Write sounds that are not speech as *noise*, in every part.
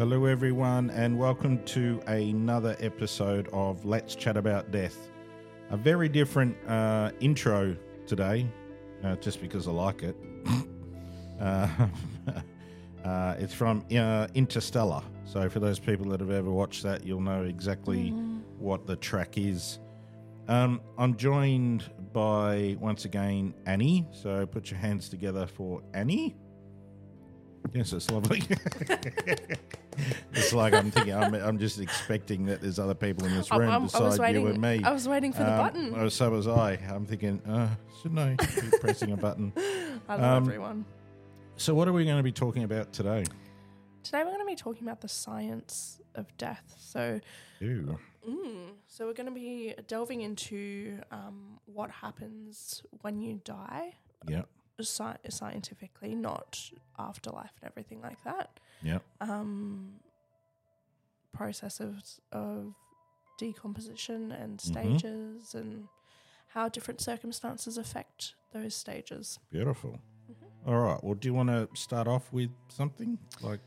Hello, everyone, and welcome to another episode of Let's Chat About Death. A very different uh, intro today, uh, just because I like it. *laughs* uh, *laughs* uh, it's from uh, Interstellar. So, for those people that have ever watched that, you'll know exactly what the track is. Um, I'm joined by, once again, Annie. So, put your hands together for Annie. Yes, it's lovely. *laughs* it's like I'm thinking, I'm, I'm just expecting that there's other people in this room I was beside waiting- you and me. I was waiting for the Um, button. oh, so was I. I'm thinking, uh, shouldn't I be pressing a button? *laughs* I love um, everyone. So, what are we going to be talking about today? Today we're going to be talking about the science of death. So, Ew. mm, so we're going to be delving into um, what happens when you die, Yeah, sci- scientifically, not afterlife and everything like that. Yeah. Um, processes of of decomposition and Mhm. stages, and how different circumstances affect those stages. Beautiful. Mm-hmm. All right. Well, do you want to start off with something like?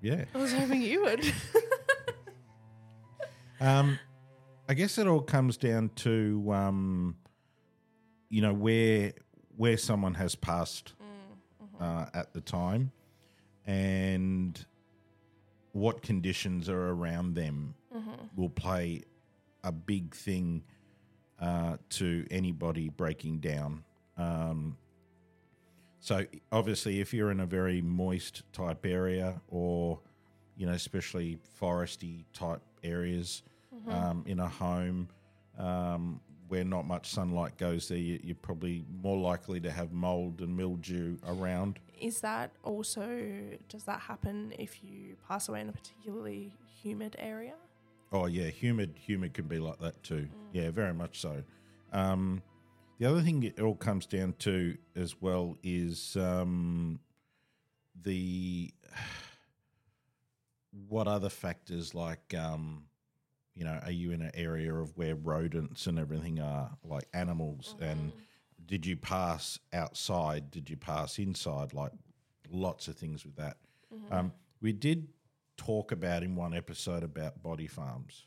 Yeah. I was hoping you would. *laughs* Um, I guess it all comes down to, um, you know, where where someone has passed uh, at the time, and what conditions are around them will play a big thing uh, to anybody breaking down. Um, so obviously, if you're in a very moist type area, or you know, especially foresty type areas, um, in a home um, where not much sunlight goes there, you, you're probably more likely to have mold and mildew around. Is that also does that happen if you pass away in a particularly humid area? Oh yeah, humid, humid can be like that too. Yeah, very much so. Um, the other thing it all comes down to as well is um, the *sighs* what other factors like um, you know, are you in an area of where rodents and everything are like animals and mm. did you pass outside? Did you pass inside? Like lots of things with that. Mm-hmm. Um, we did talk about in one episode about body farms.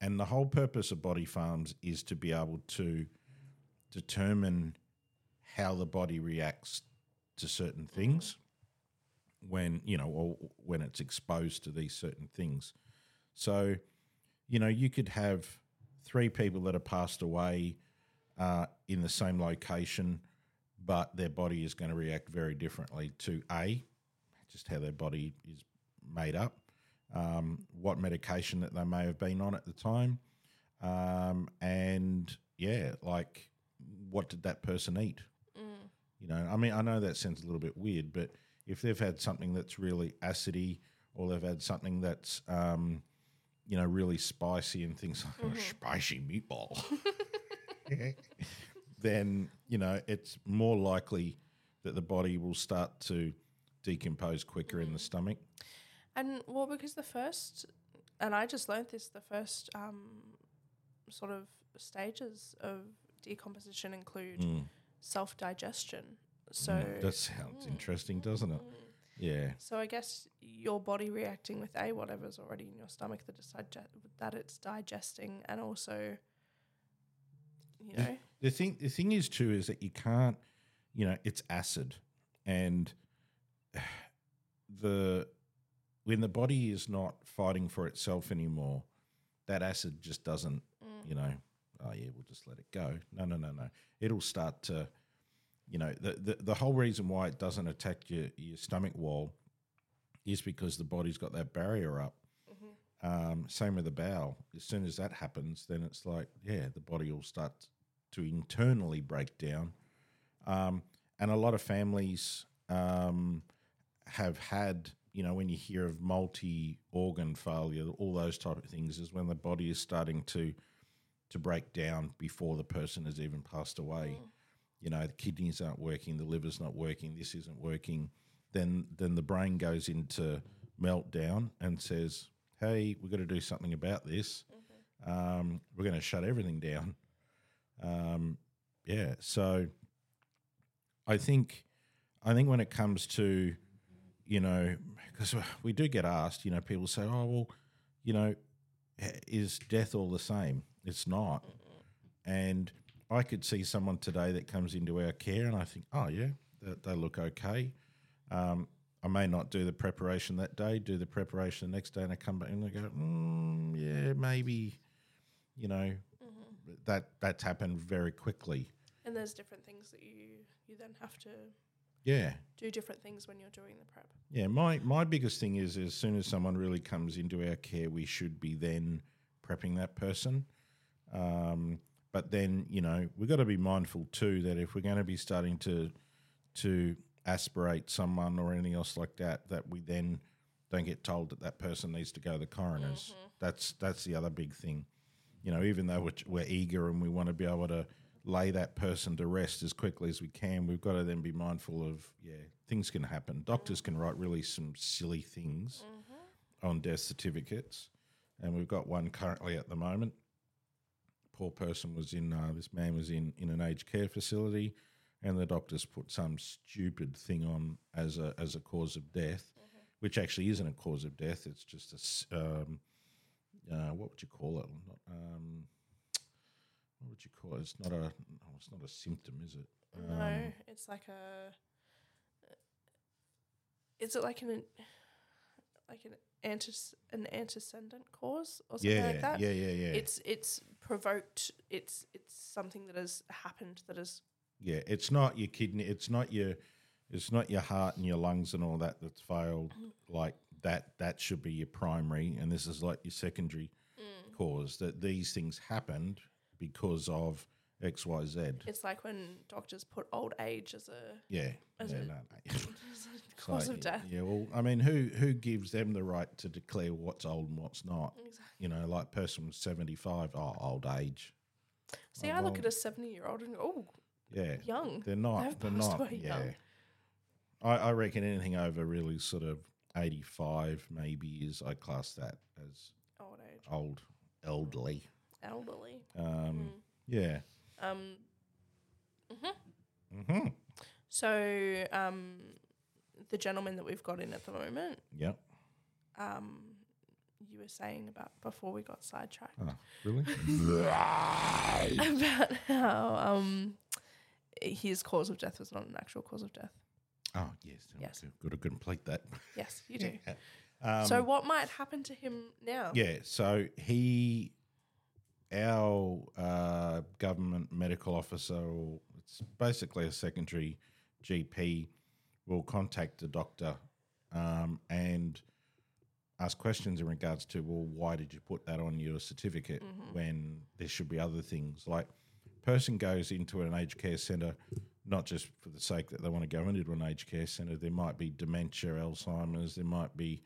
And the whole purpose of body farms is to be able to determine how the body reacts to certain mm-hmm. things when, you know, or when it's exposed to these certain things. So, you know, you could have three people that have passed away uh, in the same location, but their body is going to react very differently to A, just how their body is made up, um, what medication that they may have been on at the time, um, and yeah, like what did that person eat? You know, I mean, I know that sounds a little bit weird, but if they've had something that's really acidy, or they've had something that's um, you know really spicy and things like a spicy meatball, *laughs* then you know it's more likely that the body will start to decompose quicker in the mm. stomach. And well, because the first, and I just learned this, the first um, sort of stages of decomposition include mm. self digestion. So, Mm, that sounds mm. interesting, doesn't it? Yeah. so I guess your body reacting with a whatever's already in your stomach that it's digest- that it's digesting, and also, you know, The thing, the thing is too, is that you can't, you know, it's acid, and *sighs* the when the body is not fighting for itself anymore, that acid just doesn't, mm. you know, oh yeah, we'll just let it go. No, no, no, no. It'll start to, you know, the the, the whole reason why it doesn't attack your your stomach wall is because the body's got that barrier up. Um, same with the bowel. As soon as that happens, then it's like, yeah, the body will start to internally break down. Um, and a lot of families um, have had, you know, when you hear of multi organ failure, all those type of things, is when the body is starting to to break down before the person has even passed away. You know, the kidneys aren't working, the liver's not working, this isn't working. Then then the brain goes into meltdown and says, "Hey, we've got to do something about this. Um, we're going to shut everything down." Um, yeah, so I think I think when it comes to you know, because we do get asked, you know, people say, oh, well, you know, is death all the same? It's not. And I could see someone today that comes into our care and I think, oh, yeah, they, they look okay. Um, I may not do the preparation that day, do the preparation the next day, and I come back and I go, mm, yeah, maybe, you know, that that's happened very quickly. And there's different things that you you then have to Yeah, do different things when you're doing the prep. yeah. My my biggest thing is as soon as someone really comes into our care, we should be then prepping that person. Um, but then you know we've got to be mindful too that if we're going to be starting to to aspirate someone or anything else like that, that we then don't get told that that person needs to go to the coroners. Mm-hmm. That's that's the other big thing. You know, even though we're, we're eager and we want to be able to lay that person to rest as quickly as we can, we've got to then be mindful of yeah, things can happen. Doctors can write really some silly things mm-hmm. on death certificates, and we've got one currently at the moment. Poor person was in. Uh, this man was in in an aged care facility, and the doctors put some stupid thing on as a as a cause of death, which actually isn't a cause of death. It's just a, um, uh, what would you call it? Not, um, what would you call it? It's not a. Oh, it's not a symptom, is it? no, Um, it's like a. Is it like an like an antis an antecedent cause or something yeah, like that? yeah, yeah, yeah. It's it's provoked. It's it's something that has happened that has Yeah, it's not your kidney. It's not your. It's not your heart and your lungs and all that that's failed. Mm. Like that. That should be your primary, and this is like your secondary mm. cause. That these things happened because of X, Y, Z. It's like when doctors put old age as a, Yeah, As yeah, a- no, no. *laughs* a cause of death. Yeah, well, I mean, who who gives them the right to declare what's old and what's not? Exactly. You know, like person seventy five. Oh, old age. See, Oh, I look at a seventy-year-old and go, "Oh, Yeah, young." They're not. They've They're not. Yeah. young. I, I reckon anything over really sort of 85 maybe is, I class that as Old age, old, elderly. elderly. Um, Yeah. Um, hmm Mhm. so um, the gentleman that we've got in at the moment, Yep. um, you were saying about before we got sidetracked Oh, really? *laughs* about how um, his cause of death was not an actual cause of death. oh, yes. Yes. You've got to complete that. Yes, you *laughs* do. Um, so what might happen to him now? Yeah, so he, our uh, government medical officer, or it's basically a secondary GP, will contact the doctor um, and ask questions in regards to, well, why did you put that on your certificate when there should be other things? Like, person goes into an aged care centre not just for the sake that they want to go into an aged care centre. There might be dementia, Alzheimer's, there might be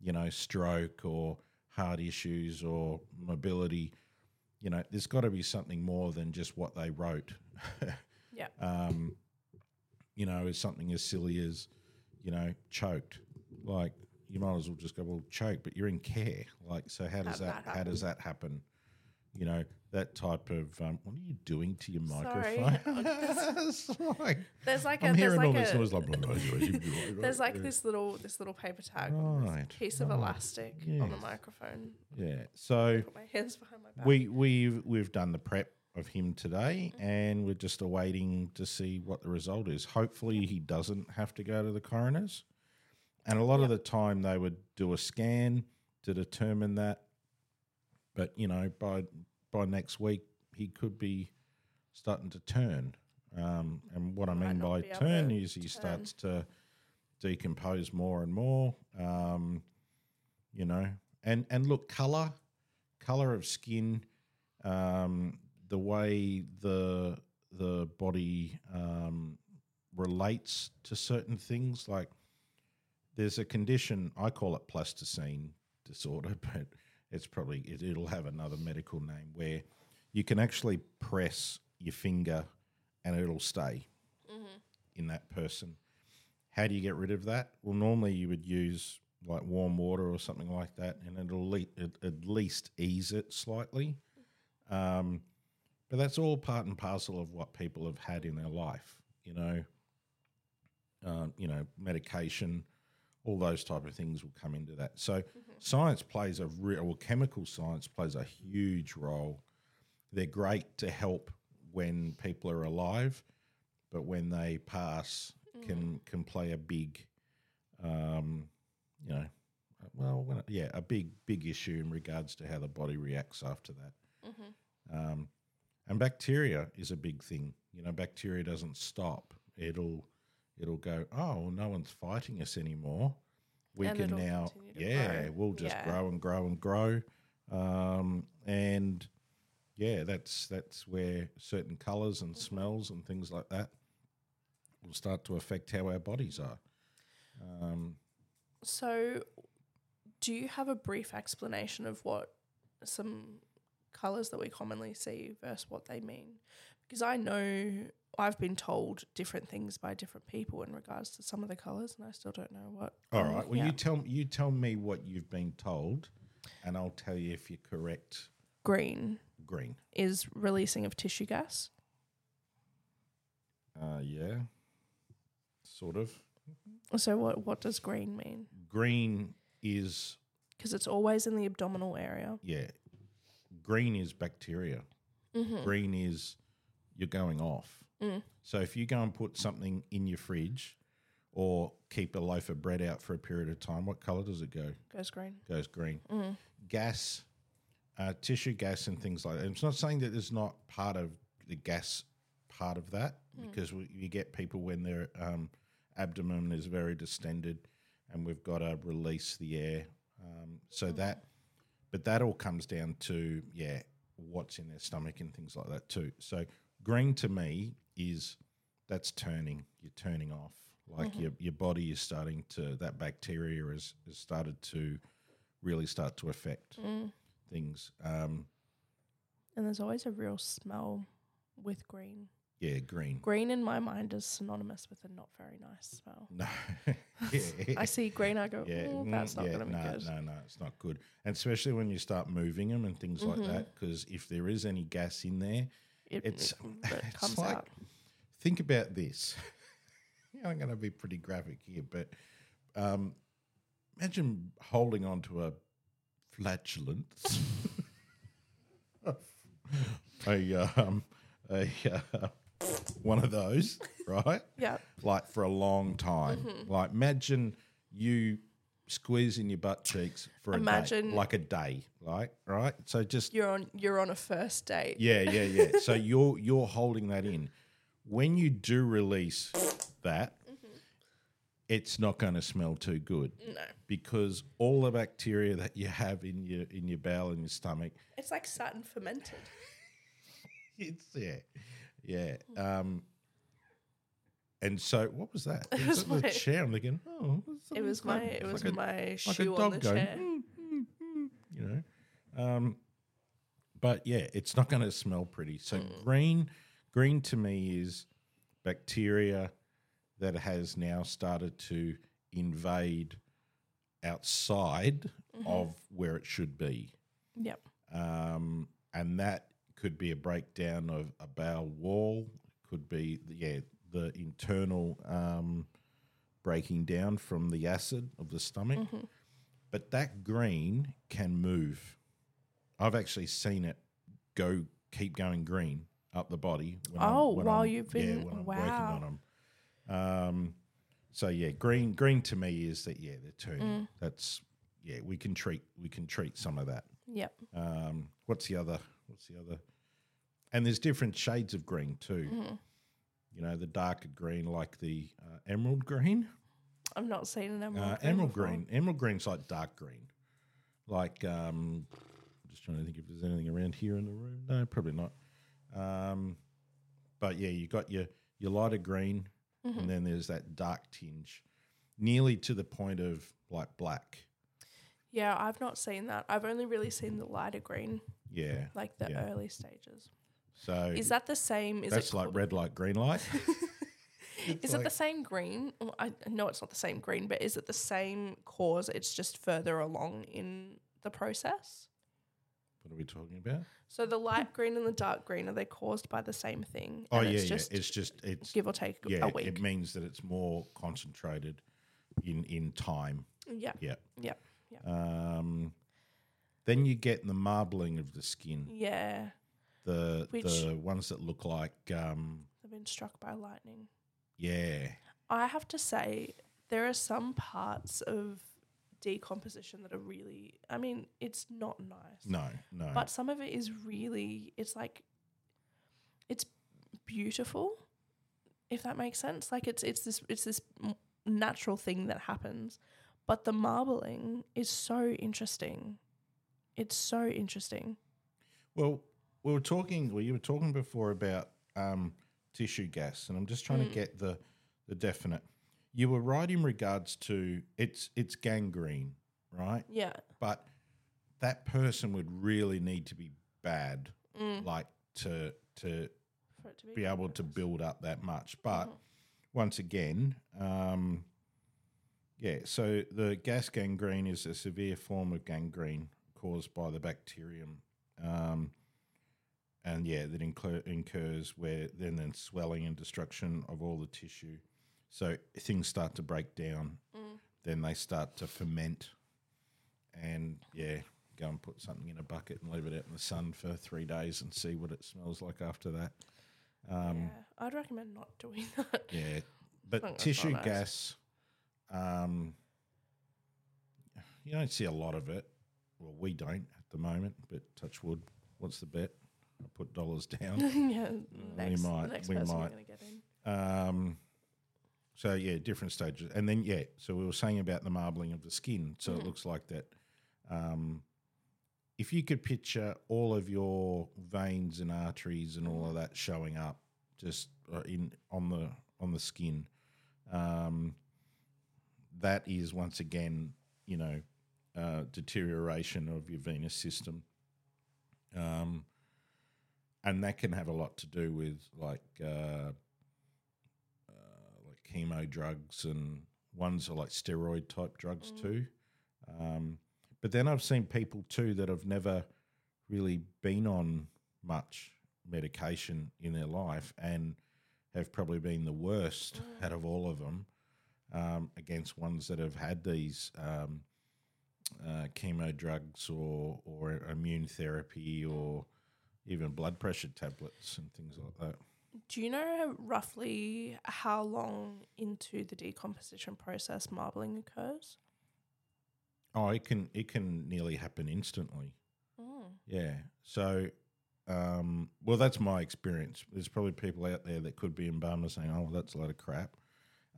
you know, stroke or heart issues or mobility, you know, there's got to be something more than just what they wrote. *laughs* Yeah. um, you know, it's something as silly as, you know, choked. Like you might as well just go, well, choke, but you're in care. Like, so how does that, that how does that happen? You know, that type of, um, what are you doing to your microphone? *laughs* *laughs* It's like, There's like I'm a there's all like this noise like, *laughs* there's like this little this little paper tag, with this Right, piece of right, elastic on the microphone. yeah. So, my hands behind my back. We we've we've done the prep of him today, and we're just awaiting to see what the result is. Hopefully, he doesn't have to go to the coroner's. And a lot of the time, they would do a scan to determine that. But you know, by by next week, he could be starting to turn. Um, and what I mean by turn is he turn. starts to decompose more and more. Um, you know, and and look, color, color of skin, um, the way the the body um, relates to certain things. Like there's a condition I call it plasticine disorder, *laughs* but it's probably it, it'll have another medical name where you can actually press your finger and it'll stay in that person. How do you get rid of that? Well, normally you would use like warm water or something like that, and it'll le- it, at least ease it slightly. Um, but that's all part and parcel of what people have had in their life, you know. Um, you know, medication all those type of things will come into that. So science plays a real, well, chemical science plays a huge role. They're great to help when people are alive, but when they pass, can can play a big, um, you know, well, when, yeah, a big big issue in regards to how the body reacts after that. Um, and bacteria is a big thing. You know, bacteria doesn't stop. It'll it'll go. Oh, no one's fighting us anymore. We And can now. Yeah, grow. we'll just Yeah. grow and grow and grow. Um, and yeah, that's that's where certain colors and smells and things like that will start to affect how our bodies are. Um, So, do you have a brief explanation of what some colors that we commonly see versus what they mean? Because I know I've been told different things by different people in regards to some of the colors, and I still don't know what. all I'm right. Well, you tell you tell me what you've been told, and I'll tell you if you're correct. green Green. is releasing of tissue gas. Uh, yeah, sort of. So, what what does green mean? Green is Because it's always in the abdominal area. yeah. Green is bacteria. Mm-hmm. Green is you're going off. Mm. So if you go and put something in your fridge, or keep a loaf of bread out for a period of time, what color does it go? Goes green. Goes green. Mm. Gas, uh, tissue gas, and things like that. It's not saying that there's not part of the gas part of that because we, you get people when their um, abdomen is very distended, and we've got to release the air. Um, so that, but that all comes down to yeah, what's in their stomach and things like that too. So green to me is that's turning. You're turning off. Like your your body is starting to that bacteria has, has started to really start to affect Mm. things. Um, And there's always a real smell with green. yeah, green. Green in my mind is synonymous with a not very nice smell. *laughs* No, yeah. I see green, I go, Yeah, "Oh, that's not yeah, going to be no, good. No, no, it's not good. And especially when you start moving them and things like Mhm. that, because if there is any gas in there, It, It's- it, it *laughs* it's like- out. think about this. *laughs* I'm going to be pretty graphic here, but um, imagine holding on to a flatulence, *laughs* a um, a uh, one of those, right? Yeah. Like for a long time. Mm-hmm. Like imagine you squeezing your butt cheeks for a Imagine- day, like a day, like right. So just You're on you're on a first date. yeah, yeah, yeah. *laughs* so you're you're holding that in. When you do release that, it's not going to smell too good No. because all the bacteria that you have in your in your bowel and your stomach, It's like satin fermented. *laughs* it's yeah, yeah. Um, and so what was that? *laughs* It It was was the my- chair. I'm thinking, oh, It was my it was like a, my like a shoe on dog the going, chair. "Mm, mm, mm," you know. Um, but yeah, it's not going to smell pretty. So Mm. green, green to me is bacteria that has now started to invade outside Mm-hmm. of where it should be, Yep. um, and that could be a breakdown of a bowel wall. Could be yeah the internal um, breaking down from the acid of the stomach Mm-hmm. but that green can move. I've actually seen it go, keep going green up the body. When Oh, when while you've yeah, been- when I'm wow. working on them. Um, so yeah, green, green to me is that yeah, they're turning. Mm. That's yeah, we can treat, we can treat some of that. Yep. Um, what's the other? What's the other? And there's different shades of green too. Mm-hmm. You know, the darker green, like the uh, emerald green. I've not seen an emerald. Uh, green emerald before. green. Emerald green's like dark green. Like, um, I'm just trying to think if there's anything around here in the room. No, probably not. Um, but yeah, you got your your lighter green, Mm-hmm. and then there's that dark tinge, nearly to the point of like black. Yeah, I've not seen that. I've only really seen the lighter green, Yeah. like the Yeah. early stages. So Is that the same? Is that's it like red light, green light. *laughs* Is it the same green? Well, I know it's not the same green, but is it the same cause? It's just further along in the process. what are we talking about? So the light green and the dark green are they caused by the same thing? Oh yeah, it's yeah. just It's just it's give or take yeah. a it- week. It means that it's more concentrated. in in time. Yeah. Yeah. Yeah. Um, then you get the marbling of the skin, Yeah. The Which- the ones that look like um, They've been struck by lightning. yeah, I have to say, there are some parts of decomposition that are really, I mean, it's not nice. no, no, But some of it is really, it's like, it's beautiful, if that makes sense. Like it's it's this it's this m- natural thing that happens, but the marbling is so interesting. It's so interesting. Well, we were talking. Well, you were talking before about um, tissue gas, and I'm just trying to get the the definite. You were right in regards to it's it's gangrene, right? Yeah. But that person would really need to be bad, like to to to be able to build up that much. But once again, um, yeah, so the gas gangrene is a severe form of gangrene caused by the bacterium. Um, and yeah, that incur- incurs where then then swelling and destruction of all the tissue. So things start to break down, then they start to ferment, and yeah, go and put something in a bucket and leave it out in the sun for three days and see what it smells like after that. Um, yeah. I'd recommend not doing *laughs* that. yeah, but tissue nice. gas, um, you don't see a lot of it. Well, we don't at the moment, but touch wood. What's the bet? I put dollars *laughs* down. *laughs* yeah. we might, next we might. get in. Um, so yeah, different stages, and then yeah. So we were saying about the marbling of the skin. So it Mm. looks like that. Um, if you could picture all of your veins and arteries and all of that showing up just uh, in on the on the skin, um, that is once again, you know, uh, deterioration of your venous system. Um, and that can have a lot to do with like uh, uh, like chemo drugs and ones are like steroid type drugs too. Um, but then I've seen people too that have never really been on much medication in their life and have probably been the worst out of all of them um, against ones that have had these um, uh, chemo drugs or or immune therapy or even blood pressure tablets and things like that. Do you know roughly how long into the decomposition process marbling occurs? Oh, it can it can nearly happen instantly. Mm. Yeah. So, um, well, that's my experience. There's probably people out there that could be embalmed saying, "Oh, well, that's a lot of crap."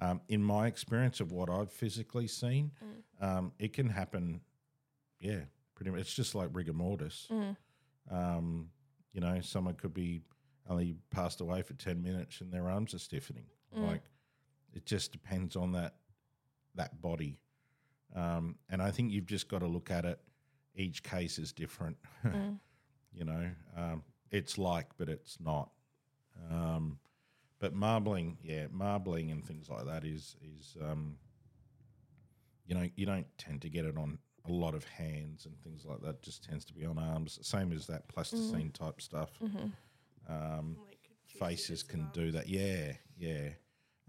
Um, in my experience of what I've physically seen, um, it can happen. Yeah, pretty much. It's just like rigor mortis. Mm. Um, you know, someone could be only passed away for ten minutes and their arms are stiffening. Like, it just depends on that that body. Um, and I think you've just got to look at it. Each case is different. *laughs* you know, um, it's like, but it's not. Um, but marbling, yeah, marbling and things like that is is um, you know you don't tend to get it on a lot of hands and things like that. Just tends to be on arms. Same as that plasticine type stuff. Um, Like faces can of do that. Yeah, yeah.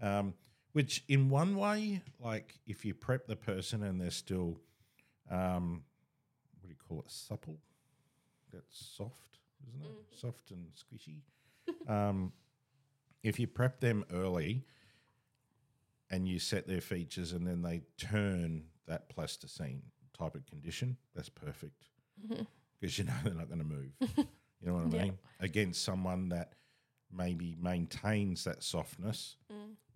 Um, which in one way, like if you prep the person and they're still, um, what do you call it, supple? That's soft, isn't it? Soft and squishy. um, if you prep them early and you set their features and then they turn that plasticine type of condition, that's perfect because you know they're not going to move. *laughs* you know what I Yeah. mean? Against someone that maybe maintains that softness,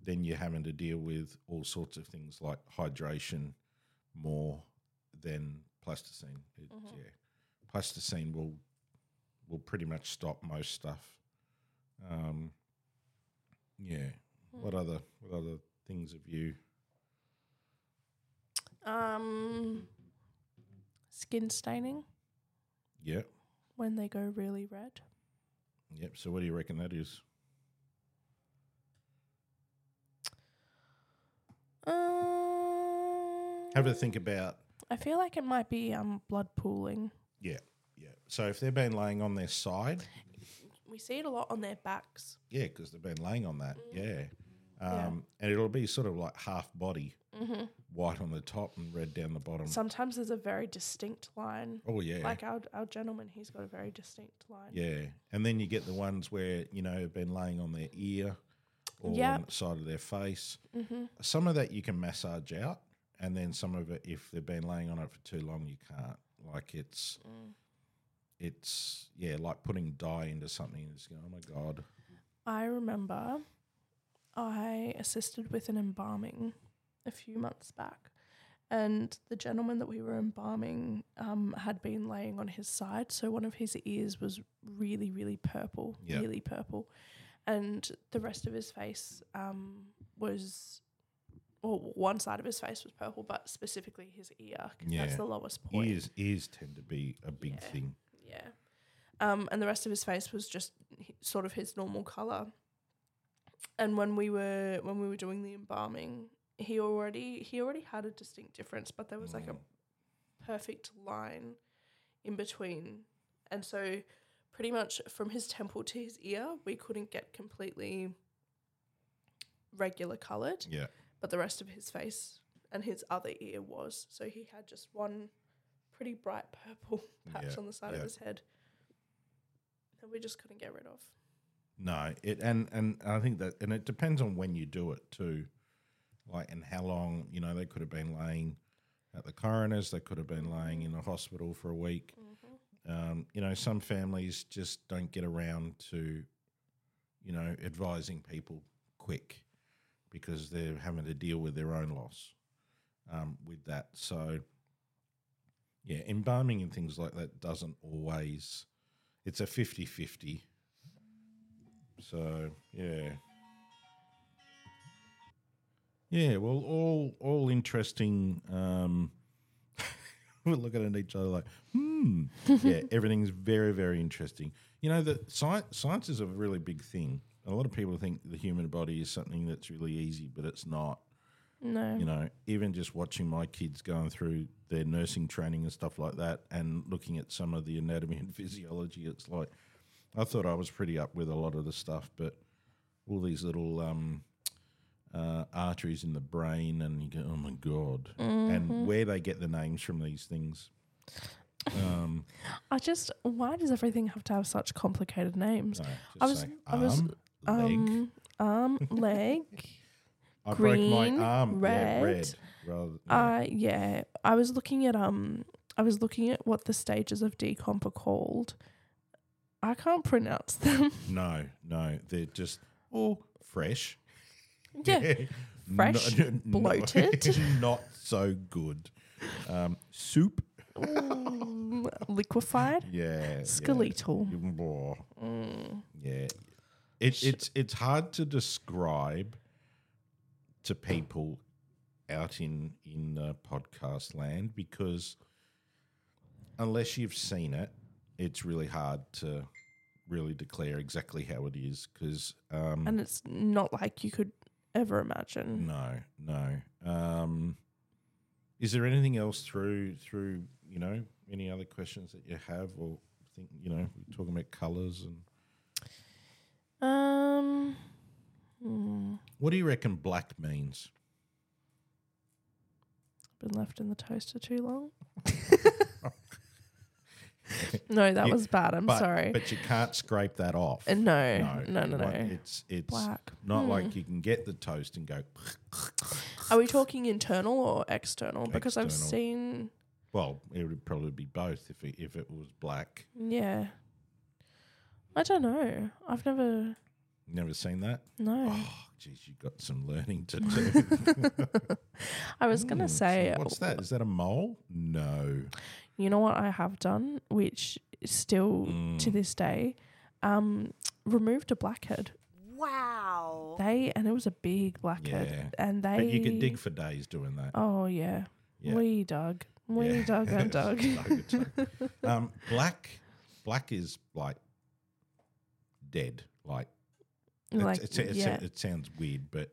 then you're having to deal with all sorts of things like hydration more than plasticine. It, Yeah, plasticine will will pretty much stop most stuff. Um, yeah. What other what other things have you? Um, skin staining Yep. when they go really red. Yep. So what do you reckon that is? Um, Have a think about I feel like it might be um blood pooling. Yeah, yeah. So if they've been laying on their side, We see it a lot on their backs. yeah, because they've been laying on that, yeah. Um, Yeah. And it'll be sort of like half body. White on the top and red down the bottom. Sometimes there's a very distinct line. oh yeah, Like our our gentleman, he's got a very distinct line. yeah. And then you get the ones where you know have been laying on their ear or Yep. on the side of their face. Mm-hmm. Some of that you can massage out, and then some of it, if they've been laying on it for too long, you can't. Like it's, Mm. it's yeah, like putting dye into something. and It's going, oh my god, I remember I assisted with an embalming a few months back. And the gentleman that we were embalming um, had been laying on his side. So one of his ears was really, really purple, Yeah. really purple. And the rest of his face um, was, well, one side of his face was purple, but specifically his ear. 'cause Yeah. That's the lowest point. ears ears tend to be a big Yeah. thing. Yeah. Um, and the rest of his face was just sort of his normal color. And when we were when we were doing the embalming, he already he already had a distinct difference, but there was like a Mm. perfect line in between. And so pretty much from his temple to his ear, we couldn't get completely regular colored, Yeah, but the rest of his face and his other ear was. So he had just one pretty bright purple *laughs* patch Yeah, on the side yeah. of his head that we just couldn't get rid of. no, it and and I think that and it depends on when you do it too, like and how long. You know, they could have been laying at the coroner's. They could have been laying in a hospital for a week. Um, you know, some families just don't get around to, you know, advising people quick because they're having to deal with their own loss um, with that. So, yeah, embalming and things like that doesn't always, it's a 50 50. So, yeah. Yeah, well, all all interesting. Um, *laughs* we're looking at each other like, hmm. *laughs* yeah, everything's very, very interesting. You know, the science science is a really big thing. A lot of people think the human body is something that's really easy, but it's not. No. You know, even just watching my kids going through their nursing training and stuff like that, and looking at some of the anatomy and *laughs* physiology, it's like I thought I was pretty up with a lot of the stuff, but all these little um, uh, arteries in the brain, and you go, oh my god! And where they get the names from these things. Um, *laughs* I just why does everything have to have such complicated names? no, I was- say I was, arm, leg. Um, arm, *laughs* leg. I broke my green, arm. Yeah, red. red. Rather, yeah. Uh yeah. I was looking at um I was looking at what the stages of decomp are called. I can't pronounce *laughs* them. no, no, they're just all fresh. Yeah. Fresh, *laughs* bloated. *laughs* not so good. Um, soup, Mm, liquefied. yeah, Skeletal. Yeah. Mm. yeah. It, it's it's hard to describe to people out in in uh, podcast land because unless you've seen it, it's really hard to really declare exactly how it is because um, And it's not like you could ever imagine. No, no. Um, is there anything else through through you know any other questions that you have or think you know we're talking about colours and Um hmm, what do you reckon black means? been left in the toaster too long. *laughs* *laughs* no, that was bad. I'm but, sorry. but you can't scrape that off. Uh, no, no, no, you no. It's it's Black. not Hmm. like you can get the toast and go. Are we talking internal or external? Because I've seen, Well, it would probably be both if it, if it was black. yeah. I don't know. I've never, Never seen that. no. Oh, geez, you got some learning to do. *laughs* I was going Hmm, to so say, what's that? Is that a mole? No. You know what I have done, which is still to Mm. this day, um, removed a blackhead. Wow. They, and it was a big blackhead. Yeah. And they, But you could dig for days doing that. Oh, yeah. Yeah. We dug. We Yeah. dug and *laughs* dug. Dug and dug. um, black, black is like dead. Like, like, it's, it's, yeah. it sounds weird, but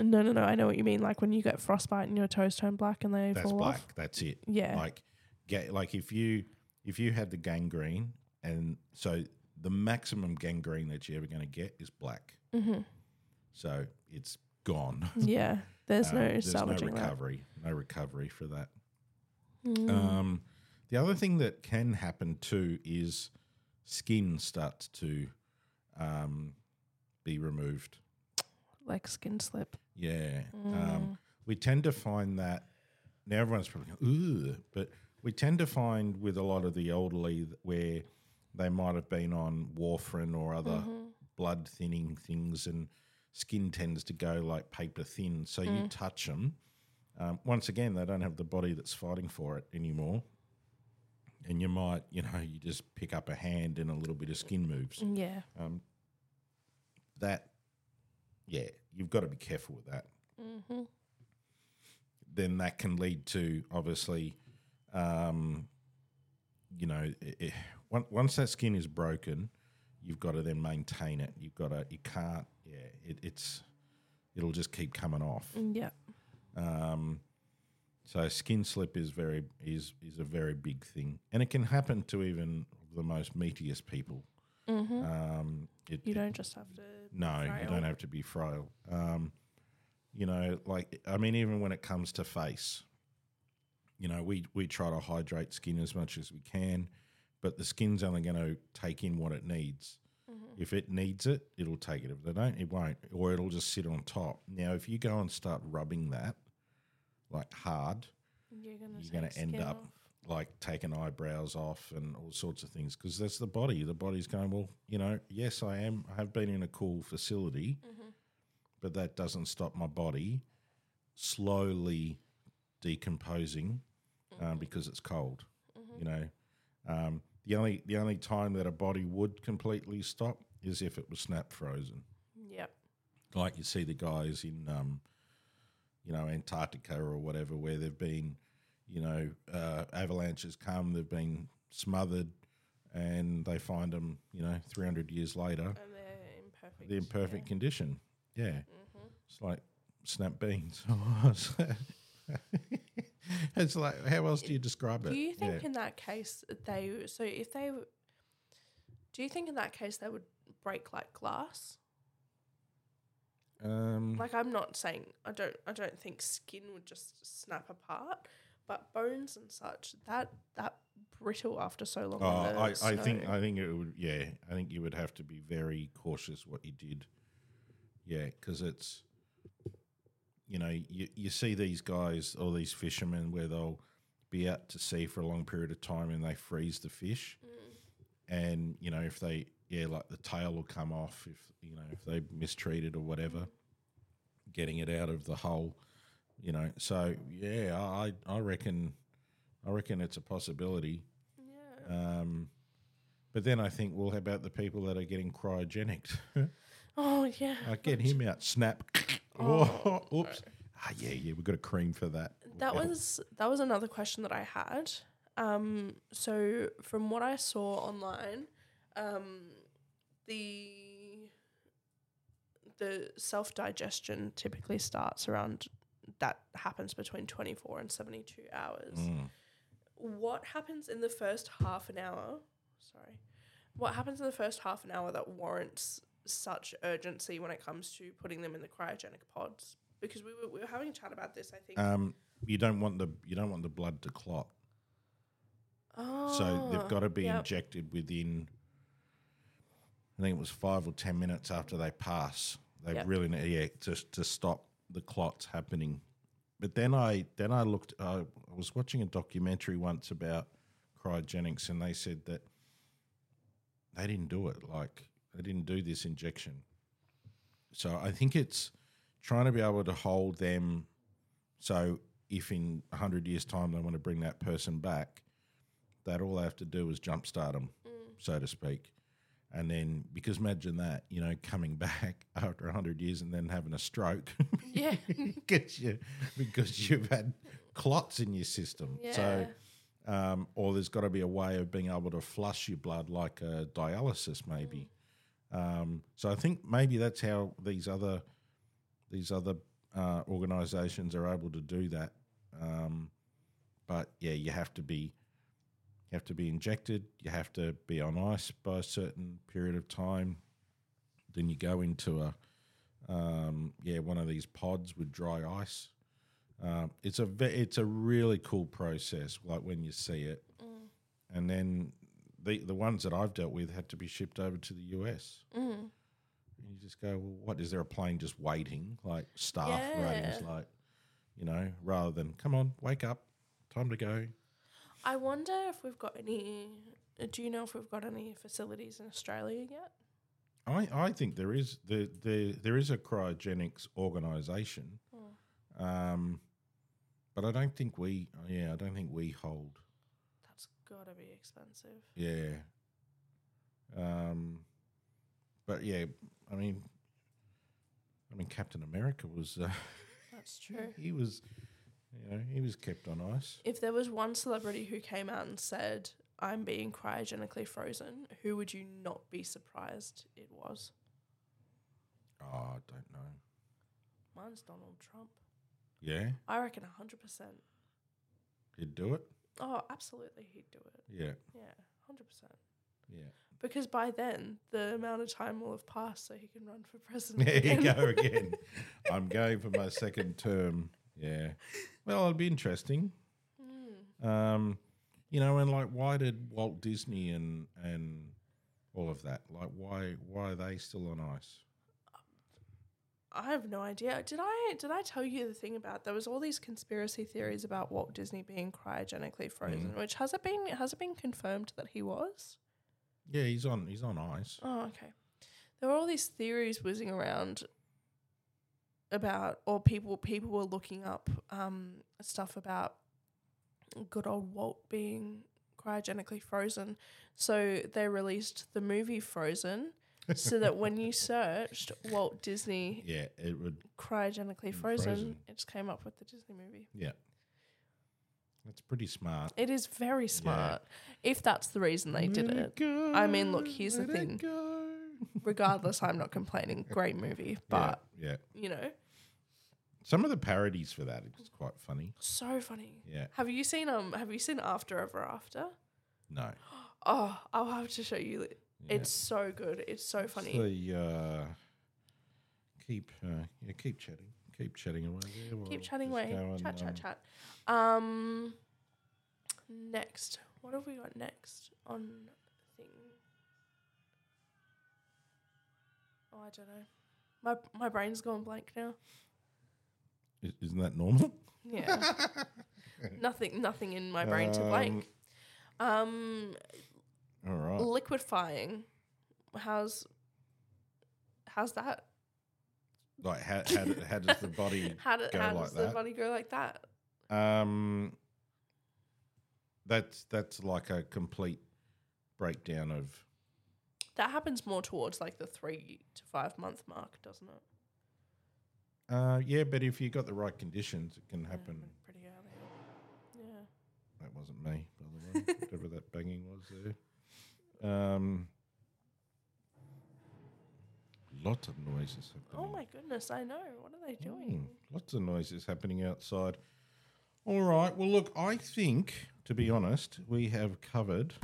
no, no, no. I know what you mean. Like when you get frostbite and your toes turn black and they that's fall black. off. That's it. Yeah. Like, like if you if you had the gangrene, and so the maximum gangrene that you're ever going to get is black. hmm So it's gone. *laughs* Yeah. There's Um, no there's no salvaging that. recovery, no recovery for that. Mm. Um, the other thing that can happen too is skin starts to um, be removed. like skin slip. Yeah. Mm. Um, we tend to find that now everyone's probably going, ooh, but we tend to find with a lot of the elderly where they might have been on warfarin or other Mm-hmm. blood thinning things and skin tends to go like paper thin. So Mm. you touch them. Um, once again, they don't have the body that's fighting for it anymore. And you might, you know, you just pick up a hand and a little bit of skin moves Yeah. um, that yeah you've got to be careful with that Mm-hmm. then that can lead to obviously um, you know i i on- once that skin is broken you've got to then maintain it you've got to you can't yeah it, it's it'll just keep coming off Yeah. um, so skin slip is very is is a very big thing and it can happen to even the most meatiest people Mm-hmm. um, it, You don't just have to. No, you don't have to be frail. Um, you know, like I mean, even when it comes to face, you know, we we try to hydrate skin as much as we can, but the skin's only going to take in what it needs. Mm-hmm. If it needs it, it'll take it. If they don't, it won't, or it'll just sit on top. Now, if you go and start rubbing that like hard, You're going to end up off. like taking eyebrows off and all sorts of things because that's the body. The body's going, well, you know, yes, I am. I have been in a cool facility, Mm-hmm. but that doesn't stop my body slowly decomposing. Um, because it's cold. You know, um, the only the only time that a body would completely stop is if it was snap frozen Yep. like you see the guys in um, you know Antarctica or whatever where they've been you know uh, avalanches come they've been smothered and they find them you know 300 years later And they're in perfect. they're in perfect yeah. condition yeah Mhm. it's like snap beans *laughs* *laughs* *laughs* it's like how else do you describe it Do you think yeah. in that case they so if they do you think in that case they would break like glass? um, Like I'm not saying I don't I don't think skin would just snap apart, but bones and such that that brittle after so long. Oh, I, I think. I think it would. Yeah, I think you would have to be very cautious what you did. Yeah, because it's you know you you see these guys or these fishermen where they'll be out to sea for a long period of time and they freeze the fish, and you know if they yeah like the tail will come off if you know if they mistreated or whatever, getting it out of the hole. You know, so yeah, I I reckon, I reckon it's a possibility. yeah. Um, but then I think, well, how about the people that are getting cryogenic? *laughs* Oh yeah. I get him out, snap. *laughs* Oh, *laughs* oops. Ah, yeah, yeah, we've got a cream for that. That Yeah. was that was another question that I had. Um, so from what I saw online, um, the the self digestion typically starts around that happens between twenty four and seventy two hours. Mm. What happens in the first half an hour? Sorry, what happens in the first half an hour that warrants such urgency when it comes to putting them in the cryogenic pods? Because we were, we were having a chat about this. I think. Um, you don't want the you don't want the blood to clot, so they've Oh, got to be yep. injected within. I think it was five or ten minutes after they pass. They Yep. really need yeah to to stop the clots happening. But then I then I looked. I I was watching a documentary once about cryogenics, and they said that they didn't do it. Like they didn't do this injection. So I think it's trying to be able to hold them. So if in hundred years' time they want to bring that person back, that all they have to do is jumpstart them, so to speak. And then, because imagine that, you know, coming *laughs* back after hundred years and then having a stroke, *laughs* Yeah. *laughs* because you because you've had clots in your system. Yeah. So, um, or there's got to be a way of being able to flush your blood like a dialysis, maybe. Um, so I think maybe that's how these other these other uh, organisations are able to do that. Um, but yeah, you have to be you have to be injected. You have to be on ice by a certain period of time. Then you go into a um, yeah, one of these pods with dry ice. Um, it's a ve- it's a really cool process. Like when you see it, Mm. and then the the ones that I've dealt with had to be shipped over to the US. Mm. And you just go, well, what is there a plane just waiting, like staff ratings, Yeah. like you know, rather than come on, wake up, time to go. I wonder if we've got any. uh, Do you know if we've got any facilities in Australia yet? I, I think there is there, there there is a cryogenics organisation, Hmm. um, but I don't think we yeah I don't think we hold gotta be expensive. yeah. Um, but yeah, I mean, I mean Captain America was uh, That's true. *laughs* he was you know he was kept on ice. If there was one celebrity who came out and said, "I'm being cryogenically frozen," who would you not be surprised it was? Oh, I don't know. Mine's Donald Trump. Yeah, I reckon hundred percent. he'd do it. Oh, absolutely, he'd do it. Yeah, Yeah, hundred percent. yeah. Because by then, the amount of time will have passed, so he can run for *laughs* president. There you go again. *laughs* I'm going for my second term. Yeah. Well, it'll be interesting. Mm. Um, you know, and like, why did Walt Disney and and all of that? Like, why why are they still on ice? I have no idea. Did I did I tell you the thing about there was all these conspiracy theories about Walt Disney being cryogenically frozen, which has it been has it been confirmed that he was? Yeah, he's on he's on ice. Oh, okay. There were all these theories whizzing around about, or people people were looking up um, stuff about good old Walt being cryogenically frozen. So they released the movie Frozen, so that when you searched Walt Disney *laughs* Yeah, it would. cryogenically frozen, Frozen. it just came up with the Disney movie. Yeah, that's pretty smart. It is very smart. If that's the reason they did it. I mean, look, here's the thing. Regardless, I'm not complaining. Great movie, *laughs* but yeah, yeah, you know, some of the parodies for that is quite funny. so funny. Yeah, Have you seen um? Have you seen After Ever After? no, *gasps* Oh, I'll have to show you. Yeah. It's so good. It's so funny. So, uh, keep uh, yeah, keep chatting, keep chatting away. There while Keep chatting away. chat, chat, um, chat. Um, next, what have we got next on thing? Oh, I don't know. My my brain's gone blank now. i- Isn't that normal? Yeah. *laughs* nothing nothing in my brain to blank. Um All right. liquefying. How's how's that? Like how how, do- how does the body *laughs* How, do, go how like does the that? body go like that? Um, that's that's like a complete breakdown of. That happens more towards like the three to five month mark, doesn't it? Uh, yeah, but if you've got the right conditions, it can happen. pretty early. Yeah. That wasn't me, by the way. *laughs* Whatever that banging was there. Um, lots of noises happening. Oh my goodness, I know. What are they Mm, doing? lots of noises happening outside. All right. Well, look, I think, to be honest, we have covered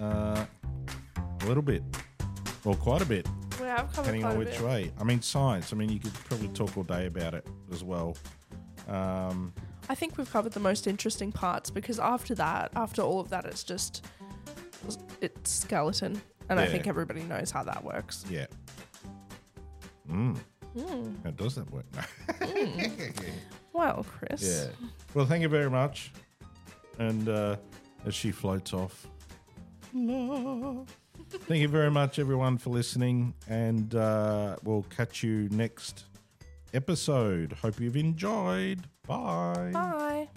uh, a little bit, or quite a bit, We have covered depending quite on a which bit. way. I mean, science. I mean, you could probably talk all day about it as well. Um, I think we've covered the most interesting parts because after that, after all of that, it's just it's skeleton, and I Yeah. think everybody knows how that works. yeah. Mm. Hmm. How does that work? *laughs* Well, Chris. yeah. Well, thank you very much. And uh, as she floats off, love. *laughs* Thank you very much, everyone, for listening. And uh, we'll catch you next episode. Hope you've enjoyed. Bye. Bye.